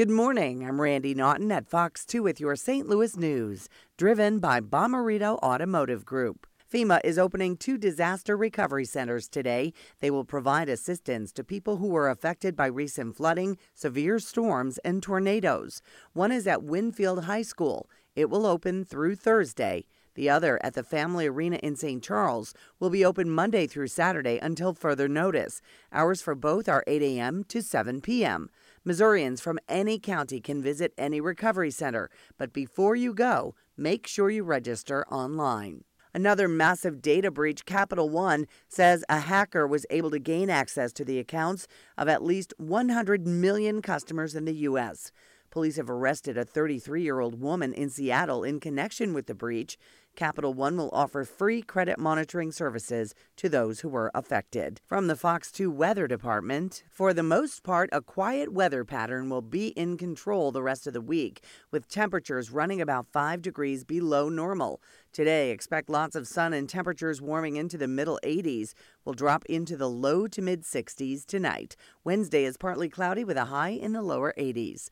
Good morning. I'm Randi Naughton at Fox 2 with your St. Louis news, driven by Bomarito Automotive Group. FEMA is opening two disaster recovery centers today. They will provide assistance to people who were affected by recent flooding, severe storms, and tornadoes. One is at Winfield High School. It will open through Thursday. The other at the Family Arena in St. Charles will be open Monday through Saturday until further notice. Hours for both are 8 a.m. to 7 p.m. Missourians from any county can visit any recovery center, but before you go, make sure you register online. Another massive data breach, Capital One says a hacker was able to gain access to the accounts of at least 100 million customers in the U.S. Police have arrested a 33 year old woman in Seattle in connection with the breach. Capital One will offer free credit monitoring services to those who were affected. From the Fox 2 Weather Department, for the most part, a quiet weather pattern will be in control the rest of the week, with temperatures running about 5 degrees below normal. Today, expect lots of sun and temperatures warming into the middle 80s. Will drop into the low to mid 60s tonight. Wednesday is partly cloudy with a high in the lower 80s.